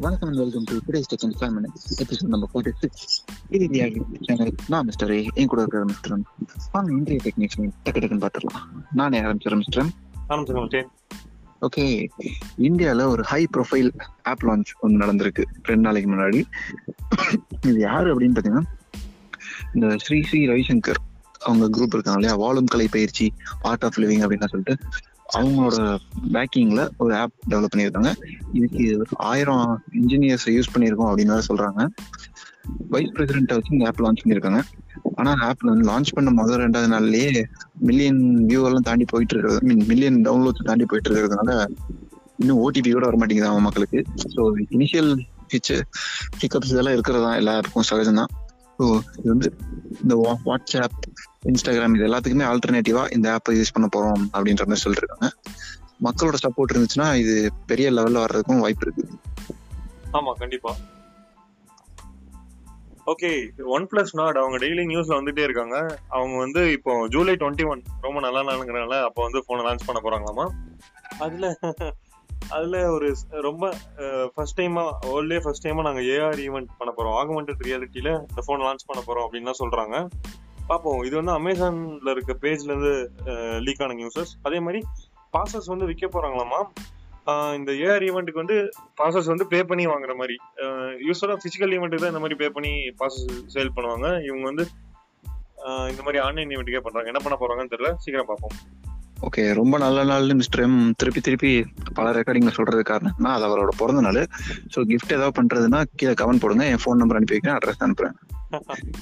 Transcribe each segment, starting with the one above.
வணக்கம் and welcome to today's tech in five minutes episode number forty six இது channel நான் mister என் கூட இருக்கிற மிஸ்டர் வாங்க இன்றைய டெக்னிக்ஸ் டக்கு டக்குன்னு பார்த்துடலாம். நானே ஆரம்பிச்சிடறேன் மிஸ்டர் ஓகே இந்தியாவில் ஒரு ஹை ப்ரொஃபைல் ஆப் லான்ச் ஒன்று நடந்திருக்கு ரெண்டு நாளைக்கு முன்னாடி. இது யார் அப்படின்னு பார்த்தீங்கன்னா இந்த ஸ்ரீ ஸ்ரீ ரவிசங்கர் அவங்க குரூப் இருக்காங்க இல்லையா? வாழும் கலை பயிற்சி ஆர்ட் ஆஃப் லிவிங் அப்படின்னு சொல்லிட்டு அவங்களோட பேக்கிங்ல ஒரு ஆப் டெவலப் பண்ணியிருக்காங்க. இதுக்கு ஆயிரம் இன்ஜினியர்ஸ் யூஸ் பண்ணியிருக்கோம் அப்படின்னு வேற சொல்றாங்க. வைஸ் பிரசிடென்ட் வச்சு இந்த ஆப் லான்ச் பண்ணியிருக்காங்க. ஆனா ஆப் வந்து லான்ச் பண்ண முதல் ரெண்டாவது நாள்லயே மில்லியன் வியூ எல்லாம் தாண்டி போயிட்டு இருக்கிறது மீன் மில்லியன் டவுன்லோட்ஸ் தாண்டி போயிட்டு இருக்கிறதுனால இன்னும் ஓடிபி கூட வர மாட்டேங்குது அவன் மக்களுக்கு. ஸோ இனிஷியல் ஃபீச்சர் ஹிக்கப்ஸ் இதெல்லாம் இருக்கிறதா எல்லாருக்கும் ஆப்புக்கும் சகஜம் தான் ஸோ இது வந்து இந்த வா- வாட்ஸ்அப் இன்ஸ்டாகிராம் இது எல்லாத்துக்குமே ஆல்டர்னேட்டிவா இந்த ஆப்பை யூஸ் பண்ண போறோம் அப்படின்ற மாதிரி சொல்லிருக்காங்க. மக்களோட சப்போர்ட் இருந்துச்சுன்னா இது பெரிய லெவல்ல வர்றதுக்கும் வாய்ப்பு இருக்கு. ஆமா கண்டிப்பா. ஓகே ஒன் பிளஸ் நாட் அவங்க டெய்லி நியூஸ்ல வந்துட்டே இருக்காங்க. அவங்க வந்து இப்போ ஜூலை டுவெண்ட்டி ஒன் ரொம்ப நல்லா நாளுங்கிறனால அப்போ வந்து போனை லான்ச் பண்ண போறாங்களாமா? அதுல அதுல ஒரு ரொம்ப ஃபர்ஸ்ட் டைமா வேர்ல்ட்லயே ஃபர்ஸ்ட் டைமா நாங்க ஏஆர் ஈவெண்ட் பண்ண போறோம். ஆகுமெண்டட் ரியாலிட்டியில இந்த போன் லான்ச் பண்ண போறோம் அப்படின்னு சொல்றாங்க. பார்ப்போம் இது வந்து அமேசான்ல இருக்க பேஜ்ல இருந்து லீக் ஆன நியூஸஸ் அதே மாதிரி பாசஸ் வந்து விற்க போறாங்களாமா? இந்த ஏஆர் ஈவெண்ட்டுக்கு வந்து பாசஸ் வந்து பே பண்ணி வாங்குற மாதிரி. யூஸ்வலாக பிசிக்கல் ஈவெண்ட்டுக்கு தான் இந்த மாதிரி பே பண்ணி பாசஸ் சேல் பண்ணுவாங்க. இவங்க வந்து இந்த மாதிரி ஆன்லைன் ஈவெண்ட்டுக்கே பண்ணுறாங்க என்ன பண்ண போறாங்கன்னு தெரியல. சீக்கிரம் பார்ப்போம் ஓகே ரொம்ப நல்ல நாள்னு மிஸ்டர் எம் திருப்பி திருப்பி பல ரெக்கார்டிங்ல சொல்றது காரணம்னா அது அவரோட பிறந்த நாள். ஸோ கிஃப்ட் ஏதாவது பண்றதுன்னா கீழே கமெண்ட் போடுங்க. என் ஃபோன் நம்பர் அனுப்பி வைக்கிறேன் அட்ரஸ் அனுப்புறேன்.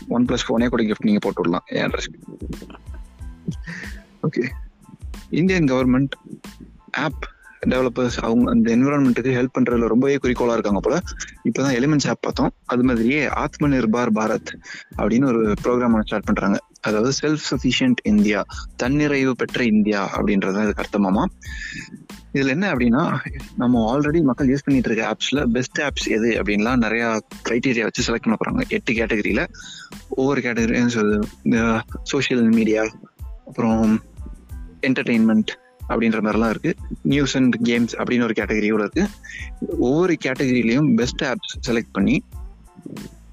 ஒன் பிளஸ் ஃபோனே கூட கிஃப்ட் நீங்க போட்டு விடலாம். என் அட்ரஸ்க்கு okay Indian government app developers அவங்க அந்த என்விரான்மெண்ட்டுக்கு ஹெல்ப் பண்றதுல ரொம்பவே குறிக்கோளா இருக்காங்க போல. இப்பதான் எலிமெண்ட்ஸ் ஆப் பார்த்தோம். அது மாதிரியே ஆத்ம நிர்பார் பாரத் அப்படின்னு ஒரு ப்ரோக்ராம் ஸ்டார்ட் பண்றாங்க. அதாவது செல்ஃப் சஃபிஷியன்ட் இந்தியா தன்னிறைவு பெற்ற இந்தியா அப்படின்றது அதுக்கு அர்த்தமாமா. இதுல என்ன அப்படின்னா நம்ம ஆல்ரெடி மக்கள் யூஸ் பண்ணிட்டு இருக்க ஆப்ஸ்ல பெஸ்ட் ஆப்ஸ் எது அப்படின்லாம் நிறைய கிரைட்டீரியா வச்சு செலக்ட் பண்ண போறாங்க. எட்டு கேட்டகரியில ஒவ்வொரு கேட்டகரி இந்த சோஷியல் மீடியா அப்புறம் என்டர்டெயின்மெண்ட் அப்படின்ற மாதிரிலாம் இருக்கு. நியூஸ் அண்ட் கேம்ஸ் அப்படின்னு ஒரு கேட்டகரியோட இருக்கு. ஒவ்வொரு கேட்டகரியிலையும் பெஸ்ட் ஆப்ஸ் செலக்ட் பண்ணி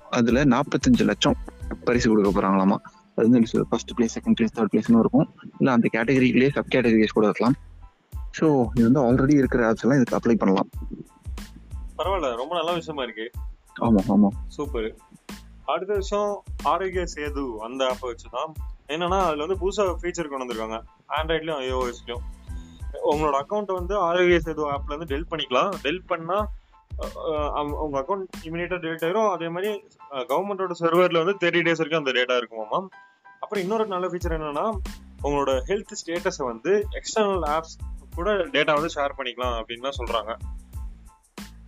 அதுல நாற்பத்தஞ்சு லட்சம் பரிசு கொடுக்க போறாங்களாமா? அது வந்து first place second place third பிளேஸ்னு இருக்கும். இல்ல அந்த கேட்டகரியிலேயே சப் கேட்டகரிஸ் கூட இருக்கலாம். ஸோ இது வந்து ஆல்ரெடி இருக்கிற ஆப்ஸ் எல்லாம் இதுக்கு அப்ளை பண்ணலாம். பரவாயில்ல ரொம்ப நல்ல விஷயமா இருக்கு. ஆமா ஆமா. சூப்பர். அடுத்த விஷயம் ஆரோக்கிய சேது அந்த ஆப்பை வச்சுதான். என்னன்னா அதுல வந்து புதுசா ஃபீச்சர் கொண்டு வந்திருக்காங்க. ஆண்ட்ராய்ட்லயும் ஐஓஎஸ்லயும் உங்களோட அக்கௌண்ட் வந்து ஆரோக்கிய சேது ஆப்ல இருந்து டெல் பண்ணிக்கலாம். டெல் பண்ணா உங்க அக்கௌண்ட் இமீடியட்டா டெலிட் ஆயிரும். அதே மாதிரி கவர்மெண்டோட சர்வர்ல வந்து தேர்ட்டி டேஸ் வரைக்கும் அந்த டேட்டா இருக்குமாமா அப்புறம் இன்னொரு நல்ல ஃபீச்சர் என்னன்னா உங்களோட ஹெல்த் ஸ்டேட்டஸை வந்து எக்ஸ்டர்னல் ஆப்ஸ் கூட டேட்டா வந்து ஷேர் பண்ணிக்கலாம் அப்படின்லாம் சொல்றாங்க.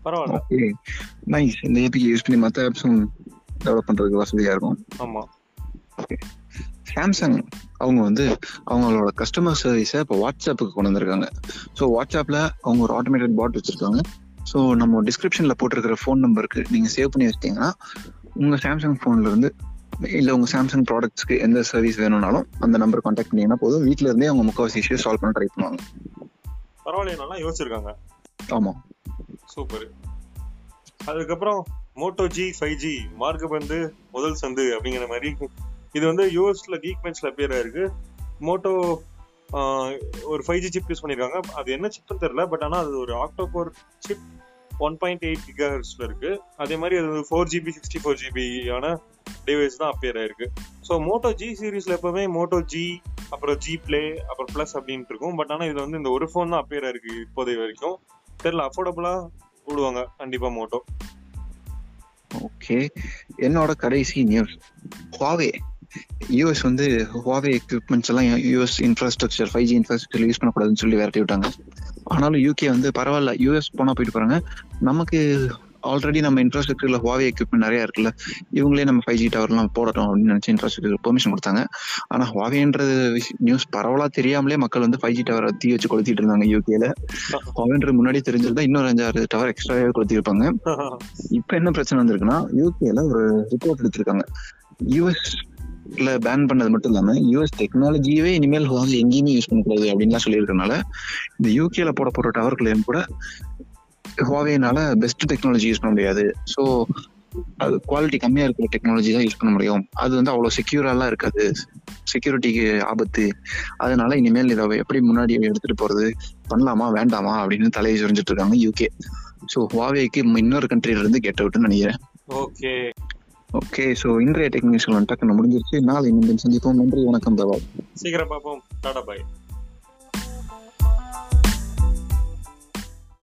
பரவாயில்ல. நைஸ் இந்த ஏபிகே யூஸ் பண்ணி மற்ற ஆப்ஸும் டெவலப் பண்றதுக்கு வசதியா இருக்கும். ஆமா. சாம்சங் அவங்க வந்து அவங்களோட கஸ்டமர் சர்வீஸை இப்போ வாட்ஸ்அப்புக்கு கொண்டு வந்திருக்காங்க. ஸோ வாட்ஸ்அப்ல அவங்க ஒரு ஆட்டோமேட்டட் பாட் வச்சிருக்காங்க. ஸோ நம்ம டிஸ்கிரிப்ஷன்ல போட்டிருக்கிற ஃபோன் நம்பருக்கு நீங்க சேவ் பண்ணி வச்சிட்டீங்கன்னா உங்க சாம்சங் ஃபோன்ல இருந்து இல்ல உங்க சாம்சங் ப்ராடக்ட்ஸ்க்கு எந்த சர்வீஸ் வேணும்னாலும் அந்த நம்பர் கான்டாக்ட் பண்ணீங்கன்னா போதும். வீட்ல இருந்தே அவங்க முக்கால்வாசி இஷ்யூ சால்வ் பண்ண ட்ரை பண்ணுவாங்க. பரவாயில்ல நல்லா யோசிச்சிருக்காங்க. ஆமா. சூப்பர் அதுக்கப்புறம் Moto G five G mark வந்து முதல் சந்து அப்படிங்கிற மாதிரி இது வந்து யூஎஸ்ல கீக் பெஞ்ச்ல பேர் இருக்கு மோட்டோ ஒரு ஃபைவ் ஜி சிப் யூஸ் பண்ணிருக்காங்க. அது என்ன சிப்னு தெரியல பட் ஆனா அது ஒரு octa core chip one point eight கிகாஹர்ஸ்ல இருக்கு. அதே மாதிரி அது ஃபோர் ஜிபி சிக்ஸ்டி ஃபோர் ஜிபியான டிவைஸ் தான் அப்பியர் ஆயிருக்கு. ஸோ மோட்டோ ஜி சீரீஸ்ல எப்பவுமே மோட்டோ ஜி அப்புறம் ஜி பிளே அப்புறம் ப்ளஸ் அப்படின்ட்டு இருக்கும். பட் ஆனால் இதில் வந்து இந்த ஒரு ஃபோன் தான் அப்பியர் ஆயிருக்கு இப்போதைய வரைக்கும். தெரியல அஃபோர்டபுளாக விடுவாங்க கண்டிப்பாக மோட்டோ ஓகே என்னோட கடைசி நியூஸ் ஹுவாவே யூஎஸ் வந்து ஹுவாவே எக்யூப்மெண்ட்ஸ் எல்லாம் US infrastructure five G infrastructure use பண்ணக்கூடாதுன்னு சொல்லி விரட்டி விட்டாங்க. ஆனாலும் யூகே வந்து பரவாயில்ல யூஎஸ் போனா போயிட்டு போறாங்க நமக்கு ஆல்ரெடி நம்ம இன்ஃப்ராஸ்ட்ரக்சர்ல ஹுவாவே எக்யூப்மெண்ட் நிறைய இருக்குல்ல. இவங்களே நம்ம ஃபைவ் ஜி டவர்லாம் போடட்டும் அப்படின்னு நினைச்சு இன்ஃப்ராஸ்ட்ரக்சர் பெர்மிஷன் கொடுத்தாங்க. ஆனா ஹுவாவேன்றது நியூஸ் பரவலா தெரியாமலே மக்கள் வந்து ஃபைவ் ஜி டவர் தீ வச்சு கொளுத்திட்டு இருந்தாங்க யூகேல ஹுவாவேன்றது முன்னாடி தெரிஞ்சிருந்தா இன்னொரு அஞ்சாறு டவர் எக்ஸ்ட்ராவே கொளுத்திருப்பாங்க. இப்ப என்ன பிரச்சனை வந்திருக்குன்னா யூகேல ஒரு ரிப்போர்ட் எடுத்திருக்காங்க. யூஎஸ்ல பேன் பண்ணது மட்டும் இல்லாம யூஎஸ் டெக்னாலஜியவே இனிமேல் ஹுவாவே எங்கேயுமே யூஸ் பண்ணக்கூடாது அப்படின்லாம் சொல்லியிருக்கனால இந்த யூகேல போட போற டவர்களையும் கூட ஹுவாவேனால பெஸ்ட் டெக்னாலஜி யூஸ் பண்ண முடியாது. ஸோ அது குவாலிட்டி கம்மியா இருக்கிற டெக்னாலஜி தான் யூஸ் பண்ண முடியும். அது வந்து அவ்வளோ செக்யூரெல்லாம் இருக்காது. செக்யூரிட்டிக்கு ஆபத்து. அதனால இனிமேல் இதை எப்படி முன்னாடி எடுத்துட்டு போறது? பண்ணலாமா? வேண்டாமா? அப்படின்னு தலையை சுரிஞ்சிட்டு இருக்காங்க யூகே ஸோ ஹுவாவேக்கு இன்னொரு கண்ட்ரில இருந்து கெட் அவுட்னு நினைக்கிறேன். ஓகே ஓகே ஸோ இன்றைய டெக்னிக்கல் டக்குன்னு முடிஞ்சிருச்சு. நாளை மீண்டும் சந்திப்போம். நன்றி வணக்கம் தவா சீக்கிரம் பார்ப்போம். டாடா பாய்.